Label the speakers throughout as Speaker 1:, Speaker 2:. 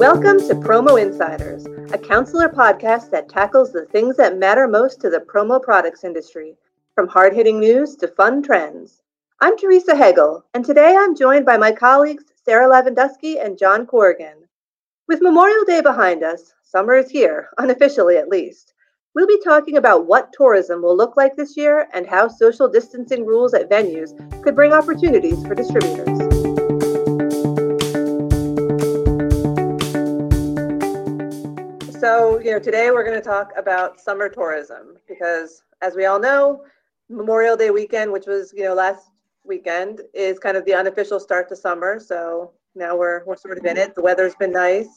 Speaker 1: Welcome to Promo Insiders, a counselor podcast that tackles the things that matter most to the promo products industry, from hard hitting news to fun trends. I'm Theresa Hegel, and today I'm joined by my colleagues Sarah Lavenduski and John Corrigan. With Memorial Day behind us, summer is here, unofficially at least. We'll be talking about what tourism will look like this year and how social distancing rules at venues could bring opportunities for distributors. So, you know, today we're going to talk about summer tourism because, as we all know, Memorial Day weekend, which was, you know, last weekend, is kind of the unofficial start to summer. So now we're, we're sort of in it. The weather's been nice.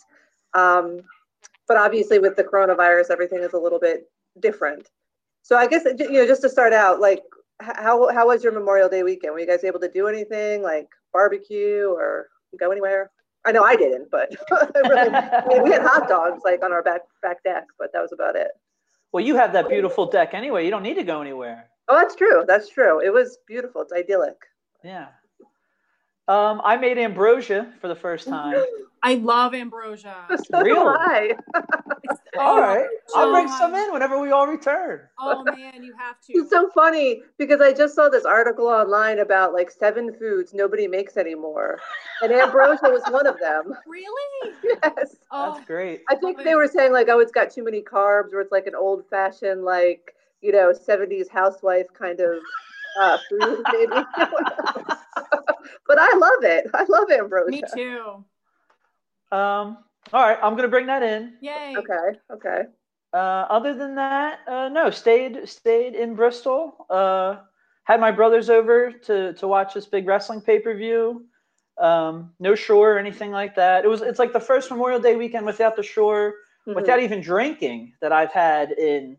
Speaker 1: Um, but obviously, with the coronavirus, everything is a little bit different. So I guess, you know, just to start out, like, how, how was your Memorial Day weekend? Were you guys able to do anything like barbecue or go anywhere? I know I didn't, but really, we had hot dogs like on our back back deck, but that was about it.
Speaker 2: Well, you have that beautiful deck anyway. You don't need to go anywhere.
Speaker 1: Oh, that's true. That's true. It was beautiful. It's idyllic.
Speaker 2: Yeah. Um, I made ambrosia for the first time.
Speaker 3: I love ambrosia.
Speaker 1: So
Speaker 2: Really?
Speaker 1: do I.
Speaker 2: all right, I'll bring
Speaker 3: John.
Speaker 2: some in whenever we all return.
Speaker 3: Oh man, you have to.
Speaker 1: It's so funny because I just saw this article online about like seven foods nobody makes anymore, and ambrosia was one of them.
Speaker 3: really?
Speaker 1: Yes.
Speaker 3: Oh,
Speaker 2: That's great.
Speaker 1: I think they were saying like, oh, it's got too many carbs, or it's like an old-fashioned like you know '70s housewife kind of uh, food, maybe. but I love it. I love ambrosia.
Speaker 3: me too.
Speaker 2: Um, all right, I'm gonna bring that in.
Speaker 3: Yay.
Speaker 1: Okay. Okay.
Speaker 2: Uh, other than that, uh, no, stayed stayed in Bristol. Uh, had my brothers over to to watch this big wrestling pay per view. Um, no shore or anything like that. It was it's like the first Memorial Day weekend without the shore,
Speaker 1: Mhm.
Speaker 2: without even drinking that I've had in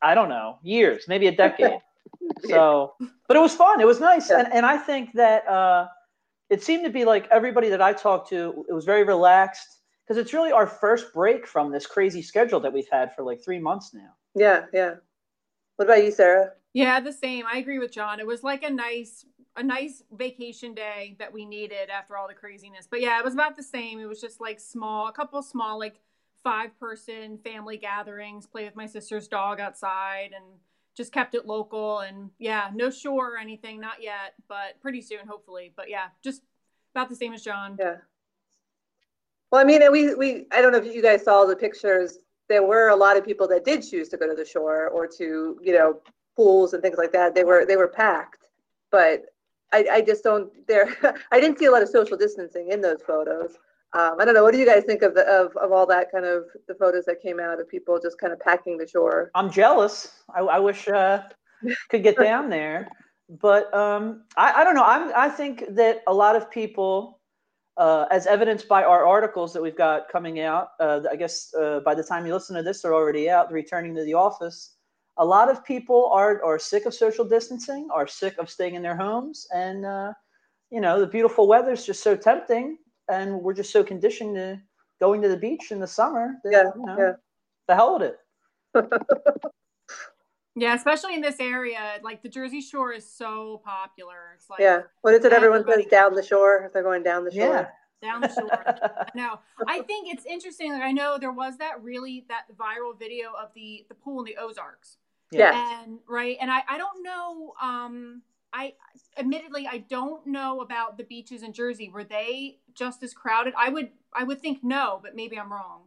Speaker 2: I don't know years, maybe a decade. so, but it was fun. It was nice,
Speaker 1: Yeah.
Speaker 2: and and I think that uh, it seemed to be like everybody that I talked to, it was very relaxed because it's really our first break from this crazy schedule that we've had for like three months now.
Speaker 1: Yeah. Yeah. What about you, Sarah?
Speaker 3: Yeah, the same. I agree with John. It was like a nice a nice vacation day that we needed after all the craziness. But yeah, it was about the same. It was just like small, a couple small like five person family gatherings, play with my sister's dog outside and just kept it local and yeah, no shore or anything, not yet, but pretty soon hopefully. But yeah, just about the same as John.
Speaker 1: Yeah. Well, I mean, we we I don't know if you guys saw the pictures. There were a lot of people that did choose to go to the shore or to you know pools and things like that. They were they were packed, but I I just don't there. I didn't see a lot of social distancing in those photos. Um, I don't know. What do you guys think of the of of all that kind of the photos that came out of people just kind of packing the shore?
Speaker 2: I'm jealous. I, I wish uh, could get down there, but um, I, I don't know. I'm, I think that a lot of people, uh, as evidenced by our articles that we've got coming out, uh, I guess uh, by the time you listen to this, they're already out. Returning to the office, a lot of people are are sick of social distancing, are sick of staying in their homes, and uh, you know the beautiful weather is just so tempting, and we're just so conditioned to going to the beach in the summer. That,
Speaker 1: Yeah,
Speaker 2: you know,
Speaker 1: yeah.
Speaker 2: The hell with it.
Speaker 3: Yeah, especially in this area, like the Jersey Shore is so popular. It's like
Speaker 1: Yeah. What is it? Everyone says down the shore if they're going down the shore.
Speaker 2: Yeah.
Speaker 3: down the shore. No, I think it's interesting. Like I know there was that really that viral video of the the pool in the Ozarks,
Speaker 1: Yeah.
Speaker 3: and right, and I I don't know. Um, I admittedly I don't know about the beaches in Jersey. Were they just as crowded? I would I would think no, but maybe I'm wrong.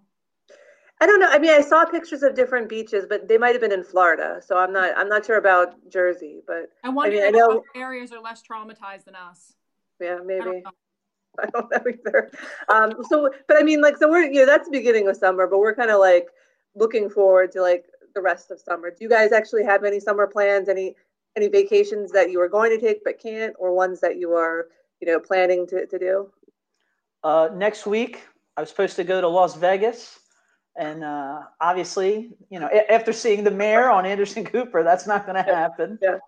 Speaker 1: I don't know. I mean, I saw pictures of different beaches, but they might have been in Florida, so I'm not. I'm not sure about Jersey, but
Speaker 3: I wonder
Speaker 1: mean, I know-
Speaker 3: other areas are less traumatized than us.
Speaker 1: yeah, maybe.
Speaker 3: I don't know.
Speaker 1: I don't know either. Um, so, but I mean, like, so we're you know that's the beginning of summer, but we're kind of like looking forward to like the rest of summer. Do you guys actually have any summer plans? Any any vacations that you are going to take but can't, or ones that you are you know planning to to do?
Speaker 2: Uh, next week, I was supposed to go to Las Vegas, and uh, obviously, you know, after seeing the mayor on Anderson Cooper, that's not going to happen.
Speaker 1: Yeah.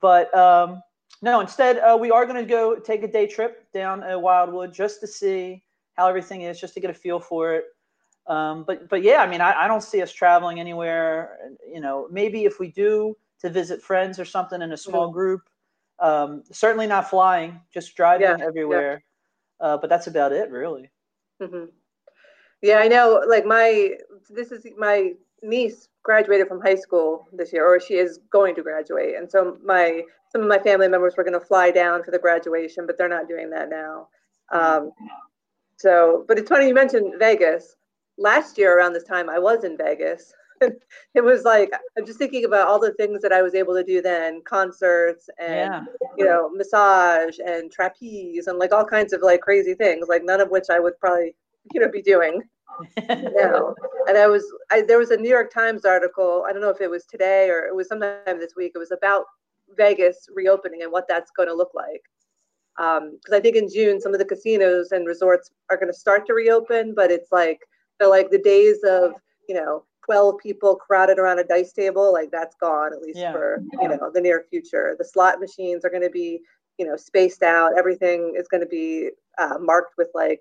Speaker 2: But um, no, instead, uh, we are going to go take a day trip down uh, Wildwood just to see how everything is, just to get a feel for it. Um, but but yeah, I mean, I, I don't see us traveling anywhere. You know, maybe if we do to visit friends or something in a small group. Um, certainly not flying, just driving
Speaker 1: Yeah, yeah.
Speaker 2: everywhere. Uh, but that's about it, really.
Speaker 1: hmm Yeah, I know. Like my, this is my niece graduated from high school this year, or she is going to graduate, and so my some of my family members were going to fly down for the graduation, but they're not doing that now. Um, so, but it's funny you mentioned Vegas. Last year around this time, I was in Vegas. it was like I'm just thinking about all the things that I was able to do then, concerts and yeah. you know, massage and trapeze and like all kinds of like crazy things, like none of which I would probably you know be doing now. And I was I, there was a New York Times article. I don't know if it was today or it was sometime this week. It was about Vegas reopening and what that's going to look like because um, I think in June some of the casinos and resorts are going to start to reopen, but it's like they're like the days of you know 12 people crowded around a dice table like that's gone at least yeah. for you know the near future. The slot machines are going to be you know spaced out. Everything is going to be uh, marked with like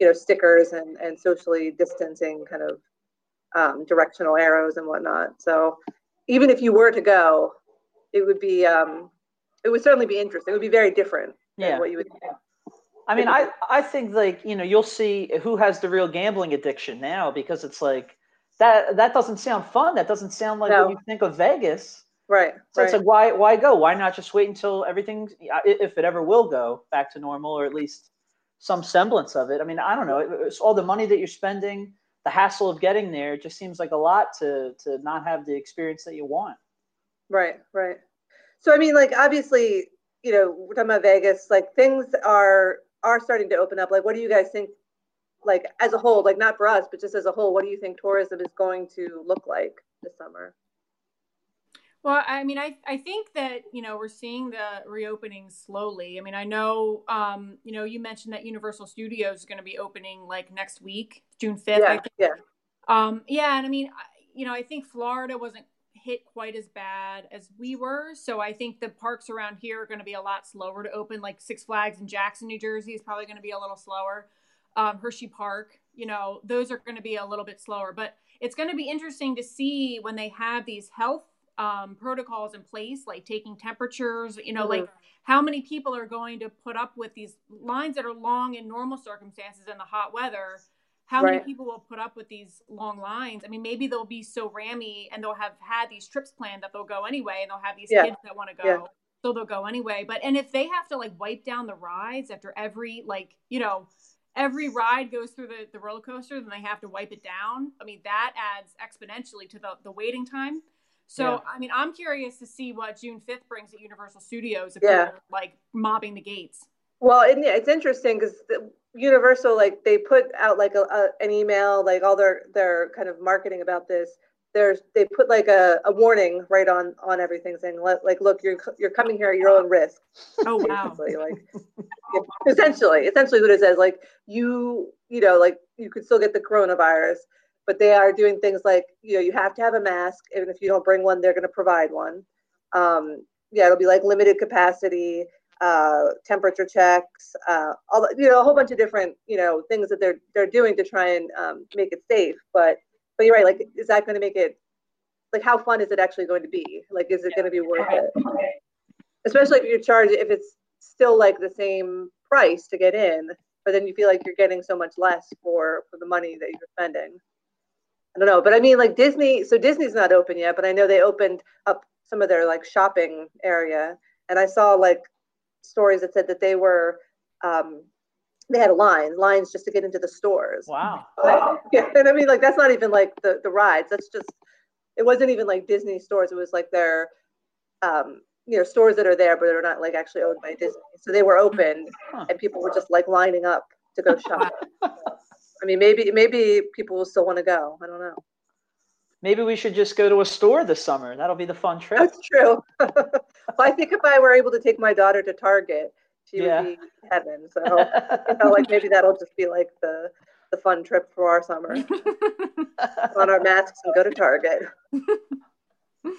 Speaker 1: you know stickers and and socially distancing kind of um, directional arrows and whatnot. So even if you were to go, it would be um, it would certainly be interesting. It would be very different yeah. what you would think.
Speaker 2: I mean, I, I think like, you know, you'll see who has the real gambling addiction now because it's like that that doesn't sound fun. That doesn't sound like no. what you think of Vegas.
Speaker 1: Right.
Speaker 2: So
Speaker 1: right.
Speaker 2: it's like why why go? Why not just wait until everything uh, if it ever will go back to normal or at least some semblance of it. I mean, I don't know. It's all the money that you're spending, the hassle of getting there. It just seems like a lot to to not have the experience that you want.
Speaker 1: Right. Right. So I mean, like obviously, you know, we're talking about Vegas, like things are are starting to open up. Like, what do you guys think? Like as a whole, like not for us, but just as a whole, what do you think tourism is going to look like this summer?
Speaker 3: Well, I mean, I I think that you know we're seeing the reopening slowly. I mean, I know um, you know you mentioned that Universal Studios is going to be opening like next week, June fifth.
Speaker 1: Yeah, yeah.
Speaker 3: Um, yeah, and I mean, you know, I think Florida wasn't hit quite as bad as we were. So I think the parks around here are going to be a lot slower to open. Like Six Flags in Jackson, New Jersey is probably going to be a little slower. Um, Hersheypark, you know, those are going to be a little bit slower. But it's going to be interesting to see when they have these health um, protocols in place, like taking temperatures, you know, mm-hmm. like how many people are going to put up with these lines that are long in normal circumstances in the hot weather how right. many people will put up with these long lines? I mean, maybe they'll be so rammy and they'll have had these trips planned that they'll go anyway, and they'll have these yeah. kids that want to go, yeah. so they'll go anyway. But and if they have to like wipe down the rides after every like you know every ride goes through the, the roller coaster, then they have to wipe it down. I mean, that adds exponentially to the the waiting time. So yeah. I mean, I'm curious to see what June 5th brings at Universal Studios if yeah. like mobbing the gates.
Speaker 1: Well, it, it's interesting because Universal, like they put out like a, a, an email, like all their their kind of marketing about this. There's they put like a, a warning right on on everything saying like look you're you're coming here at your own risk.
Speaker 3: Oh wow!
Speaker 1: like essentially, essentially what it says like you you know like you could still get the coronavirus, but they are doing things like you know you have to have a mask and if you don't bring one, they're going to provide one. Um, yeah, it'll be like limited capacity uh, temperature checks, uh, all the, you know, a whole bunch of different you know things that they're they're doing to try and um, make it safe. But but you're right. Like, is that going to make it like how fun is it actually going to be? Like, is it going to be worth it? Especially if you charge if it's still like the same price to get in, but then you feel like you're getting so much less for for the money that you're spending. I don't know, but I mean, like Disney. So Disney's not open yet, but I know they opened up some of their like shopping area, and I saw like stories that said that they were um, they had a line lines just to get into the stores.
Speaker 2: Wow.
Speaker 1: Yeah and i mean like that's not even like the the rides that's just it wasn't even like disney stores it was like their um you know stores that are there but they're not like actually owned by disney. So they were open huh. and people were just like lining up to go shop. I mean maybe maybe people will still want to go i don't know.
Speaker 2: Maybe we should just go to a store this summer that'll be the fun trip.
Speaker 1: That's true. Well, I think if I were able to take my daughter to Target, she yeah. would be heaven. So I know, like maybe that'll just be like the the fun trip for our summer. on our masks and go to Target.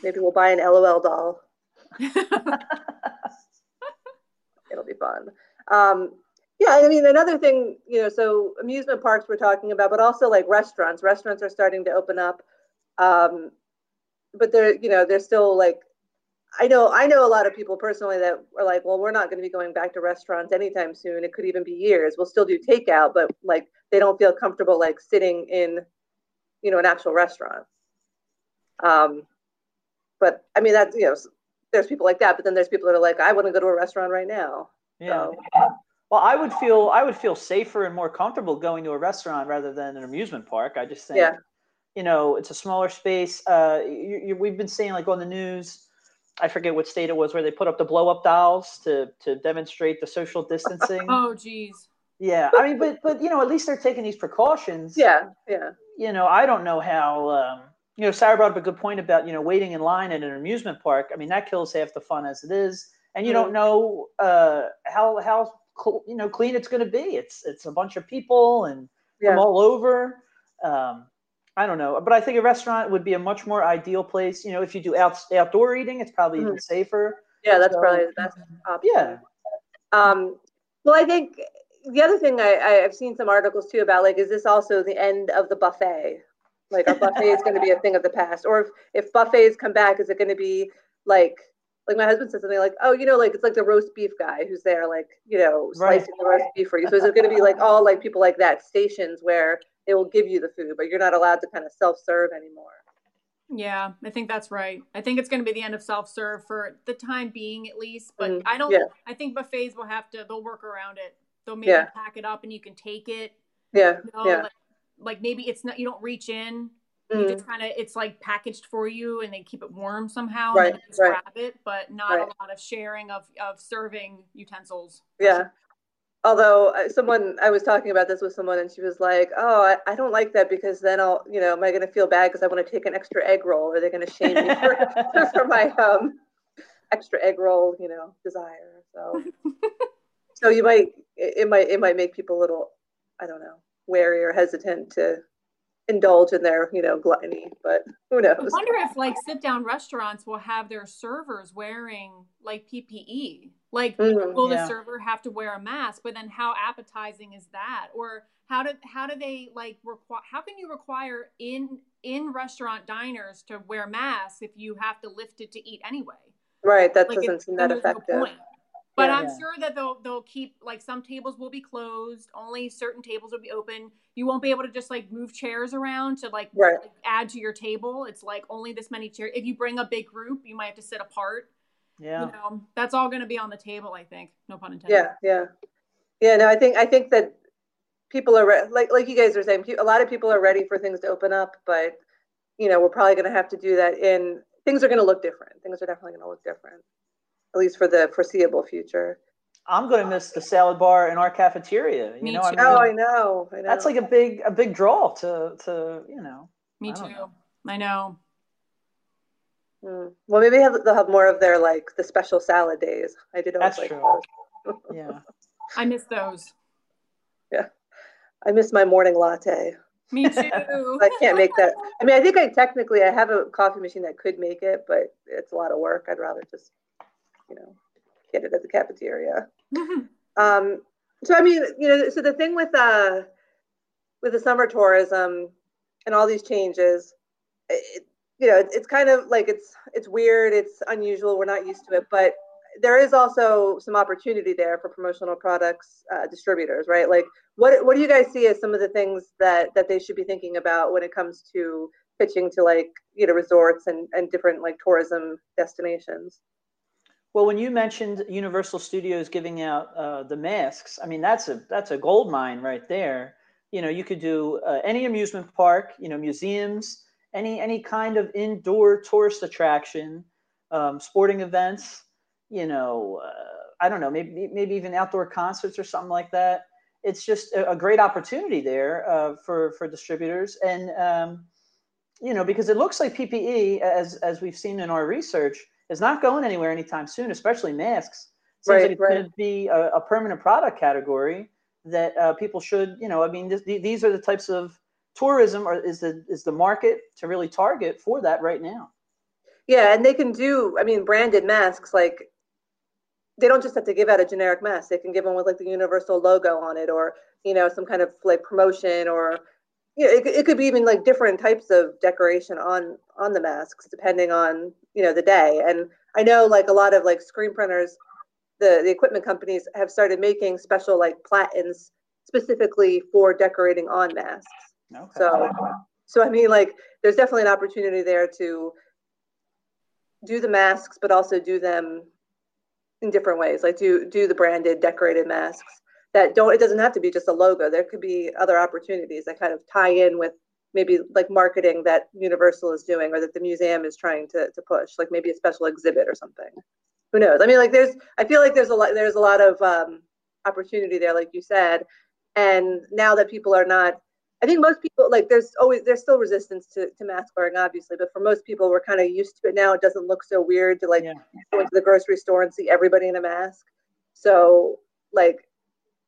Speaker 1: maybe we'll buy an LOL doll. It'll be fun. Um, yeah, I mean another thing, you know, so amusement parks we're talking about, but also like restaurants. Restaurants are starting to open up, um, but they're you know they're still like I know I know a lot of people personally that are like, well, we're not going to be going back to restaurants anytime soon. It could even be years. We'll still do takeout, but like they don't feel comfortable like sitting in, you know, an actual restaurant. Um, but I mean that's you know, there's people like that, but then there's people that are like, I want to go to a restaurant right now.
Speaker 2: Yeah.
Speaker 1: So,
Speaker 2: Well, I would feel I would feel safer and more comfortable going to a restaurant rather than an amusement park. I just think,
Speaker 1: Yeah.
Speaker 2: you know, it's a smaller space. Uh, you, you, we've been seeing like on the news. I forget what state it was where they put up the blow up dolls to to demonstrate the social distancing.
Speaker 3: Oh, geez.
Speaker 2: Yeah, I mean, but but you know, at least they're taking these precautions.
Speaker 1: yeah, yeah,
Speaker 2: You know, I don't know how. Um, you know, Sarah brought up a good point about you know waiting in line at an amusement park. I mean, that kills half the fun as it is, and you don't know uh, how how cl- you know clean it's going to be. It's it's a bunch of people and
Speaker 1: yeah.
Speaker 2: from all over. Um, I don't know, but I think a restaurant would be a much more ideal place. You know, if you do out, outdoor eating, it's probably even safer.
Speaker 1: Yeah, that's
Speaker 2: So-
Speaker 1: probably the best option.
Speaker 2: Yeah,
Speaker 1: Um, well, I think the other thing I, I've seen some articles too about like, is this also the end of the buffet? Like, our buffet is going to be a thing of the past, or if if buffets come back, is it going to be like like my husband said something like, oh, you know, like it's like the roast beef guy who's there, like you know,
Speaker 2: Right.
Speaker 1: slicing the roast beef for you. So is it going to be like all like people like that stations where they will give you the food, but you're not allowed to kind of self serve anymore?
Speaker 3: Yeah, I think that's right. I think it's going to be the end of self serve for the time being, at least. But
Speaker 1: Mhm.
Speaker 3: I don't.
Speaker 1: Yeah.
Speaker 3: I think buffets will have to. They'll work around it. They'll maybe
Speaker 1: Yeah.
Speaker 3: pack it up and you can take it.
Speaker 1: Yeah,
Speaker 3: You know,
Speaker 1: yeah.
Speaker 3: like, like maybe it's not. You don't reach in. You
Speaker 1: Mm.
Speaker 3: just kind of. It's like packaged for you, and they keep it warm somehow.
Speaker 1: Right,
Speaker 3: And
Speaker 1: right.
Speaker 3: grab it, but not
Speaker 1: Right.
Speaker 3: a lot of sharing of of serving utensils.
Speaker 1: Yeah. Although uh, someone, I was talking about this with someone and she was like, oh, I, I don't like that because then I'll, you know, am I going to feel bad because I want to take an extra egg roll? Are they going to shame me for, for my um, extra egg roll, you know, desire? So, so you might, it, it might, it might make people a little, I don't know, wary or hesitant to indulge in their, you know, gluttony, but who knows
Speaker 3: I
Speaker 1: knows?
Speaker 3: wonder if like sit down restaurants will have their servers wearing like PPE. Like
Speaker 1: Mhm,
Speaker 3: will
Speaker 2: yeah.
Speaker 3: the server have to wear a mask? But then how appetizing is that? Or how do how do they like require how can you require in in restaurant diners to wear masks if you have to lift it to eat anyway?
Speaker 1: Right. That
Speaker 3: Like
Speaker 1: doesn't
Speaker 3: it-
Speaker 1: seem that
Speaker 3: there's no
Speaker 1: effective.
Speaker 3: point. But
Speaker 1: Yeah.
Speaker 3: I'm
Speaker 2: Yeah.
Speaker 3: sure that they'll they'll keep like some tables will be closed. Only certain tables will be open. You won't be able to just like move chairs around to like,
Speaker 1: Right.
Speaker 3: like, add to your table. It's like only this many chairs. If you bring a big group, you might have to sit apart.
Speaker 2: yeah.
Speaker 3: You know, that's all going to be on the table. I think. No pun intended.
Speaker 1: Yeah, yeah, yeah. No, I think I think that people are re- like like you guys are saying. A lot of people are ready for things to open up, but you know we're probably going to have to do that. In things are going to look different. Things are definitely going to look different, at least for the foreseeable future.
Speaker 2: I'm going to miss the salad bar in our cafeteria. You
Speaker 3: Me
Speaker 2: know, I mean,
Speaker 1: Oh, I know. I know.
Speaker 2: that's like a big a big draw to to you know.
Speaker 3: Me
Speaker 2: I
Speaker 3: too.
Speaker 2: know.
Speaker 3: I know.
Speaker 1: Hmm. Well, maybe they'll have more of their like the special salad days. I did always
Speaker 2: That's
Speaker 1: like
Speaker 2: true.
Speaker 1: those.
Speaker 2: Yeah.
Speaker 3: I miss those.
Speaker 1: Yeah, I miss my morning latte.
Speaker 3: Me too.
Speaker 1: I can't make that. I mean, I think I technically I have a coffee machine that could make it, but it's a lot of work. I'd rather just, you know, get it at the cafeteria. Um, so I mean, you know, so the thing with uh with the summer tourism and all these changes, it, you know, it's, it's kind of like it's it's weird, it's unusual, we're not used to it, but there is also some opportunity there for promotional products uh, distributors, right? Like, what what do you guys see as some of the things that that they should be thinking about when it comes to pitching to like you know resorts and and different like tourism destinations?
Speaker 2: Well, when you mentioned Universal Studios giving out uh, the masks, I mean that's a that's a gold mine right there. You know, you could do uh, any amusement park, you know, museums, any any kind of indoor tourist attraction, um, sporting events. You know, uh, I don't know, maybe maybe even outdoor concerts or something like that. It's just a, a great opportunity there uh, for for distributors, and um, you know, because it looks like PPE, as as we've seen in our research, is not going anywhere anytime soon, especially masks. Seems
Speaker 1: Right,
Speaker 2: like it's
Speaker 1: right.
Speaker 2: going to be a, a permanent product category that uh, people should, you know, I mean, this, these are the types of tourism, or is the is the market to really target for that right now?
Speaker 1: Yeah, and they can do, I mean, branded masks, like they don't just have to give out a generic mask. They can give one with like the universal logo on it or, you know, some kind of like promotion or you know, it, it could be even like different types of decoration on on the masks depending on, you know, the day. And I know like a lot of like screen printers, the the equipment companies have started making special like platens specifically for decorating on masks. Okay. So, so I mean, like, there's definitely an opportunity there to do the masks, but also do them in different ways. Like, do do the branded, decorated masks that don't. It doesn't have to be just a logo. There could be other opportunities that kind of tie in with maybe like marketing that Universal is doing or that the museum is trying to to push. Like maybe a special exhibit or something. Who knows? I mean, like, there's. I feel like there's a lot. There's a lot of um, opportunity there, like you said. And now that people are not I think most people like there's always there's still resistance to, to mask wearing, obviously, but for most people we're kind of used to it now. It doesn't look so weird to like yeah. go into the grocery store and see everybody in a mask. So like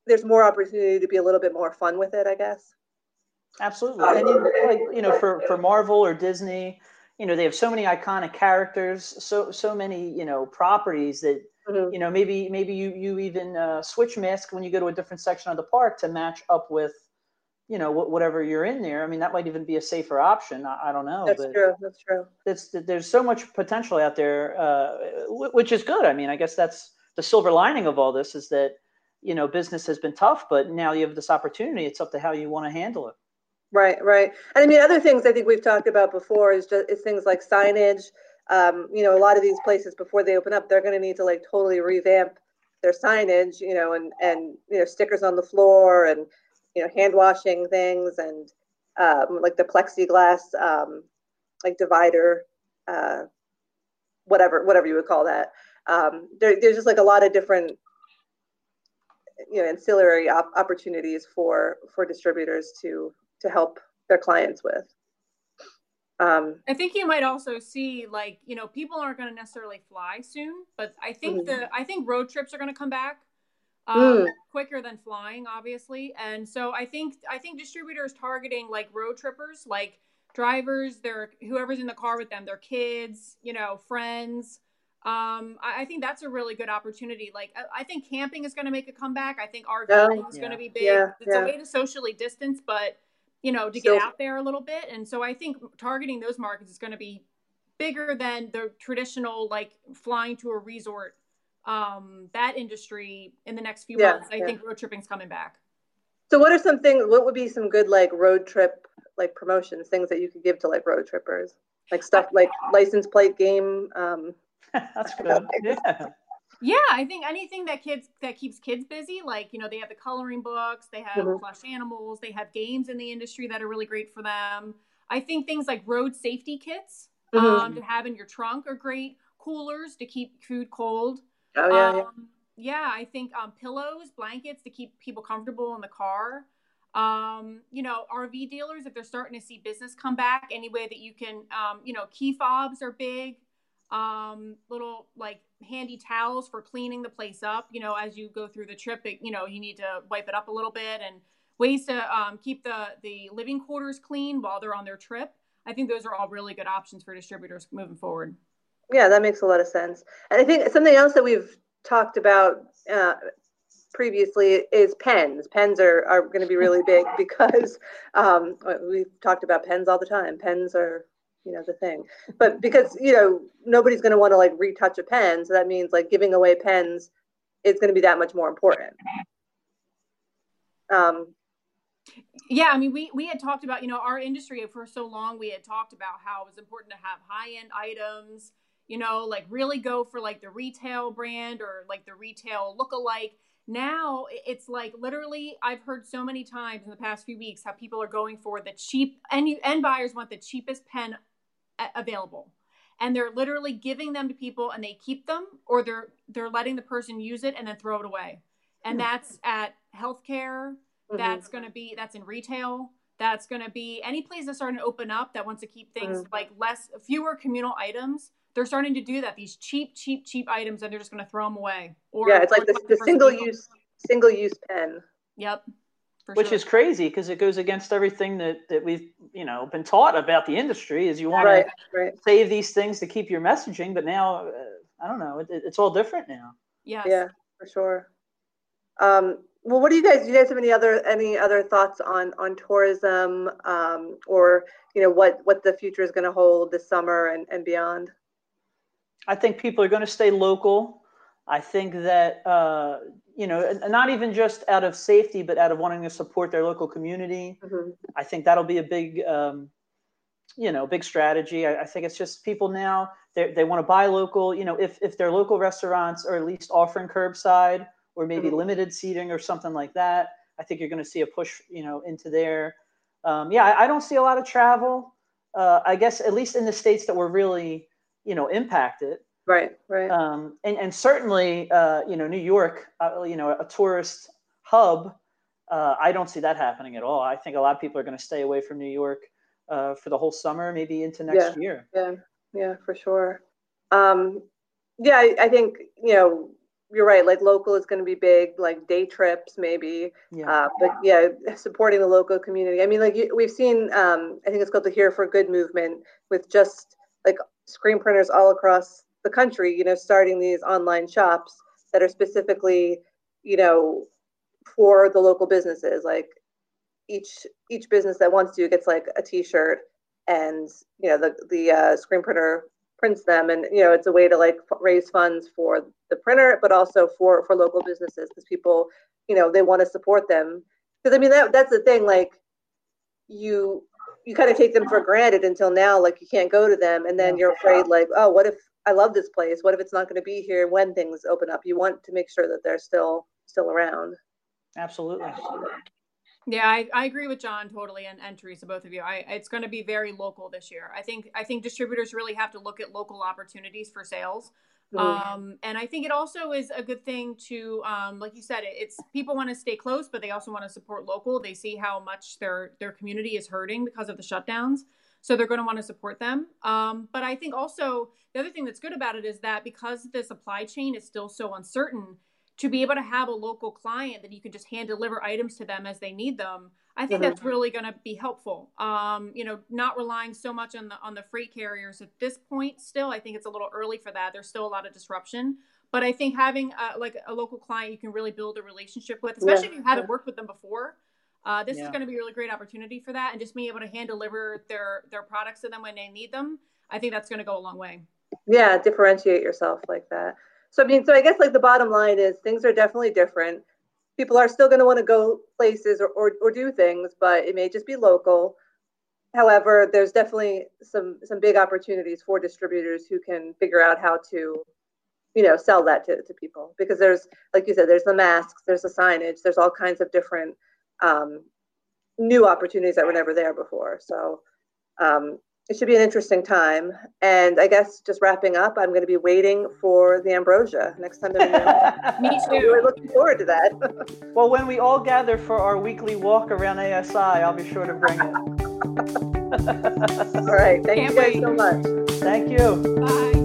Speaker 1: there's more opportunity to be a little bit more fun with it, I guess.
Speaker 2: Absolutely. And you, like, you know, for, for Marvel or Disney, you know, they have so many iconic characters, so so many, you know, properties that mm-hmm. you know, maybe maybe you you even uh, switch mask when you go to a different section of the park to match up with you know whatever you're in there. I mean that might even be a safer option. I, I don't know
Speaker 1: that's true. That's true.
Speaker 2: it's, there's so much potential out there uh, which is good. I mean i guess that's the silver lining of all this is that you know business has been tough but now you have this opportunity. It's up to how you want to handle it
Speaker 1: right right and i mean other things i think we've talked about before is just is things like signage um, you know a lot of these places before they open up they're going to need to like totally revamp their signage you know and and you know stickers on the floor and you know, hand washing things and um, like the plexiglass, um, like divider, uh, whatever, whatever you would call that. Um, there, there's just like a lot of different, you know, ancillary op- opportunities for for distributors to to help their clients with.
Speaker 3: Um, I think you might also see like you know people aren't going to necessarily fly soon, but I think mm-hmm. the I think road trips are going to come back um, mm. quicker than flying, obviously. And so I think I think distributors targeting like road trippers, like drivers, their whoever's in the car with them, their kids, you know, friends. Um, I, I think that's a really good opportunity. Like I, I think camping is going to make a comeback. I think RV is yeah. going to be big. Yeah, it's yeah. a way to socially distance, but you know, to get out there a little bit. And so I think targeting those markets is going to be bigger than the traditional like flying to a resort um, that industry in the next few yeah, months. I yeah. think road tripping's coming back.
Speaker 1: So, what are some things? What would be some good like road trip like promotions? Things that you could give to like road trippers, like stuff like license plate game. Um,
Speaker 2: That's good. yeah.
Speaker 3: Yeah, I think anything that kids that keeps kids busy, like you know, they have the coloring books, they have mm-hmm. plush animals, they have games in the industry that are really great for them. I think things like road safety kits mm-hmm. um, to have in your trunk are great. Coolers to keep food cold.
Speaker 1: Oh yeah. Um,
Speaker 3: yeah. yeah. I think um, pillows, blankets to keep people comfortable in the car. Um, you know, RV dealers if they're starting to see business come back, any way that you can, um, you know, key fobs are big. Um, little like handy towels for cleaning the place up. You know, as you go through the trip, it, you know, you need to wipe it up a little bit and ways to um, keep the the living quarters clean while they're on their trip. I think those are all really good options for distributors moving forward.
Speaker 1: Yeah, that makes a lot of sense. And I think something else that we've talked about uh, previously is pens. Pens are, are going to be really big because um, we've talked about pens all the time. Pens are, you know, the thing. But because, you know, nobody's going to want to like retouch a pen. So that means like giving away pens is going to be that much more important. Um,
Speaker 3: yeah, I mean, we we had talked about you know our industry for so long. We had talked about how it was important to have high end items you know, like really go for like the retail brand or like the retail look-alike. Now it's like literally, I've heard so many times in the past few weeks how people are going for the cheap, and you, and buyers want the cheapest pen available, and they're literally giving them to people, and they keep them, or they're they're letting the person use it and then throw it away, and hmm. that's at healthcare. Mm-hmm. That's going to be that's in retail that's going to be any place that's starting to open up that wants to keep things mm. like less fewer communal items they're starting to do that. These cheap, cheap, cheap items, and they're just going to throw them away.
Speaker 1: Or yeah, it's like the, the single use, single use pen.
Speaker 3: Yep.
Speaker 2: Which sure. is crazy because it goes against everything that, that we've you know been taught about the industry. Is you want right, to right. save these things to keep your messaging, but now uh, I don't know. It, it's all different now.
Speaker 3: Yeah.
Speaker 1: Yeah, for sure. Um, well, what do you guys? Do you guys have any other any other thoughts on on tourism, um, or you know what what the future is going to hold this summer and and beyond?
Speaker 2: I think people are going to stay local. I think that uh, you know, not even just out of safety, but out of wanting to support their local community. Mm-hmm. I think that'll be a big, um, you know, big strategy. I, I, think it's just people now they they want to buy local. You know, if if their local restaurants are at least offering curbside or maybe mm-hmm. limited seating or something like that, I think you're going to see a push, you know, into there. Um, yeah, I, I, don't see a lot of travel. Uh, I guess at least in the states that were really, you know, impacted.
Speaker 1: Right, right.
Speaker 2: Um, and, and certainly, uh, you know, New York, uh, you know, a tourist hub, uh, I don't see that happening at all. I think a lot of people are going to stay away from New York uh, for the whole summer, maybe into next
Speaker 1: yeah,
Speaker 2: year.
Speaker 1: Yeah, yeah, for sure. Um, yeah, I, I, think, you know, you're right. Like local is going to be big, like day trips, maybe. Yeah. Uh, but yeah, supporting the local community. I mean, like we've seen, um, I think it's called the Here for Good movement with just like screen printers all across the country, you know, starting these online shops that are specifically, you know, for the local businesses. Like each each business that wants to gets like a T-shirt, and you know the the uh, screen printer prints them, and you know it's a way to like raise funds for the printer, but also for for local businesses because people, you know, they want to support them. Because I mean that that's the thing, like you you kind of take them for granted until now like you can't go to them and then you're afraid like oh what if I love this place. What if it's not going to be here when things open up? You want to make sure that they're still still around.
Speaker 2: Absolutely.
Speaker 3: Yeah, I, I agree with John totally and, and Theresa, both of you. I it's going to be very local this year. I think I think distributors really have to look at local opportunities for sales. Um, and I think it also is a good thing to, um, like you said, it, it's people want to stay close, but they also want to support local. They see how much their their community is hurting because of the shutdowns. So they're going to want to support them. Um, but I think also the other thing that's good about it is that because the supply chain is still so uncertain, to be able to have a local client that you can just hand deliver items to them as they need them, I think mm-hmm. that's really going to be helpful. Um, you know, not relying so much on the on the freight carriers at this point. Still, I think it's a little early for that. There's still a lot of disruption. But I think having a, like a local client you can really build a relationship with, especially yeah. if you haven't worked with them before, uh, this yeah. is going to be a really great opportunity for that, and just being able to hand deliver their their products to them when they need them. I think that's going to go a long way.
Speaker 1: Yeah, differentiate yourself like that. So I mean, so I guess like the bottom line is things are definitely different. People are still going to want to go places or, or, or do things, but it may just be local. However, there's definitely some some big opportunities for distributors who can figure out how to, you know, sell that to, to people because there's like you said, there's the masks, there's the signage, there's all kinds of different um, new opportunities that were never there before. So um, it should be an interesting time. And I guess just wrapping up, I'm going to be waiting for the ambrosia next time.
Speaker 3: Me too. I'm
Speaker 1: really looking forward to that.
Speaker 2: well, when we all gather for our weekly walk around ASI, I'll be sure to bring it.
Speaker 1: all right. Thank Can't you guys wait. so much.
Speaker 2: Thank you.
Speaker 3: Bye.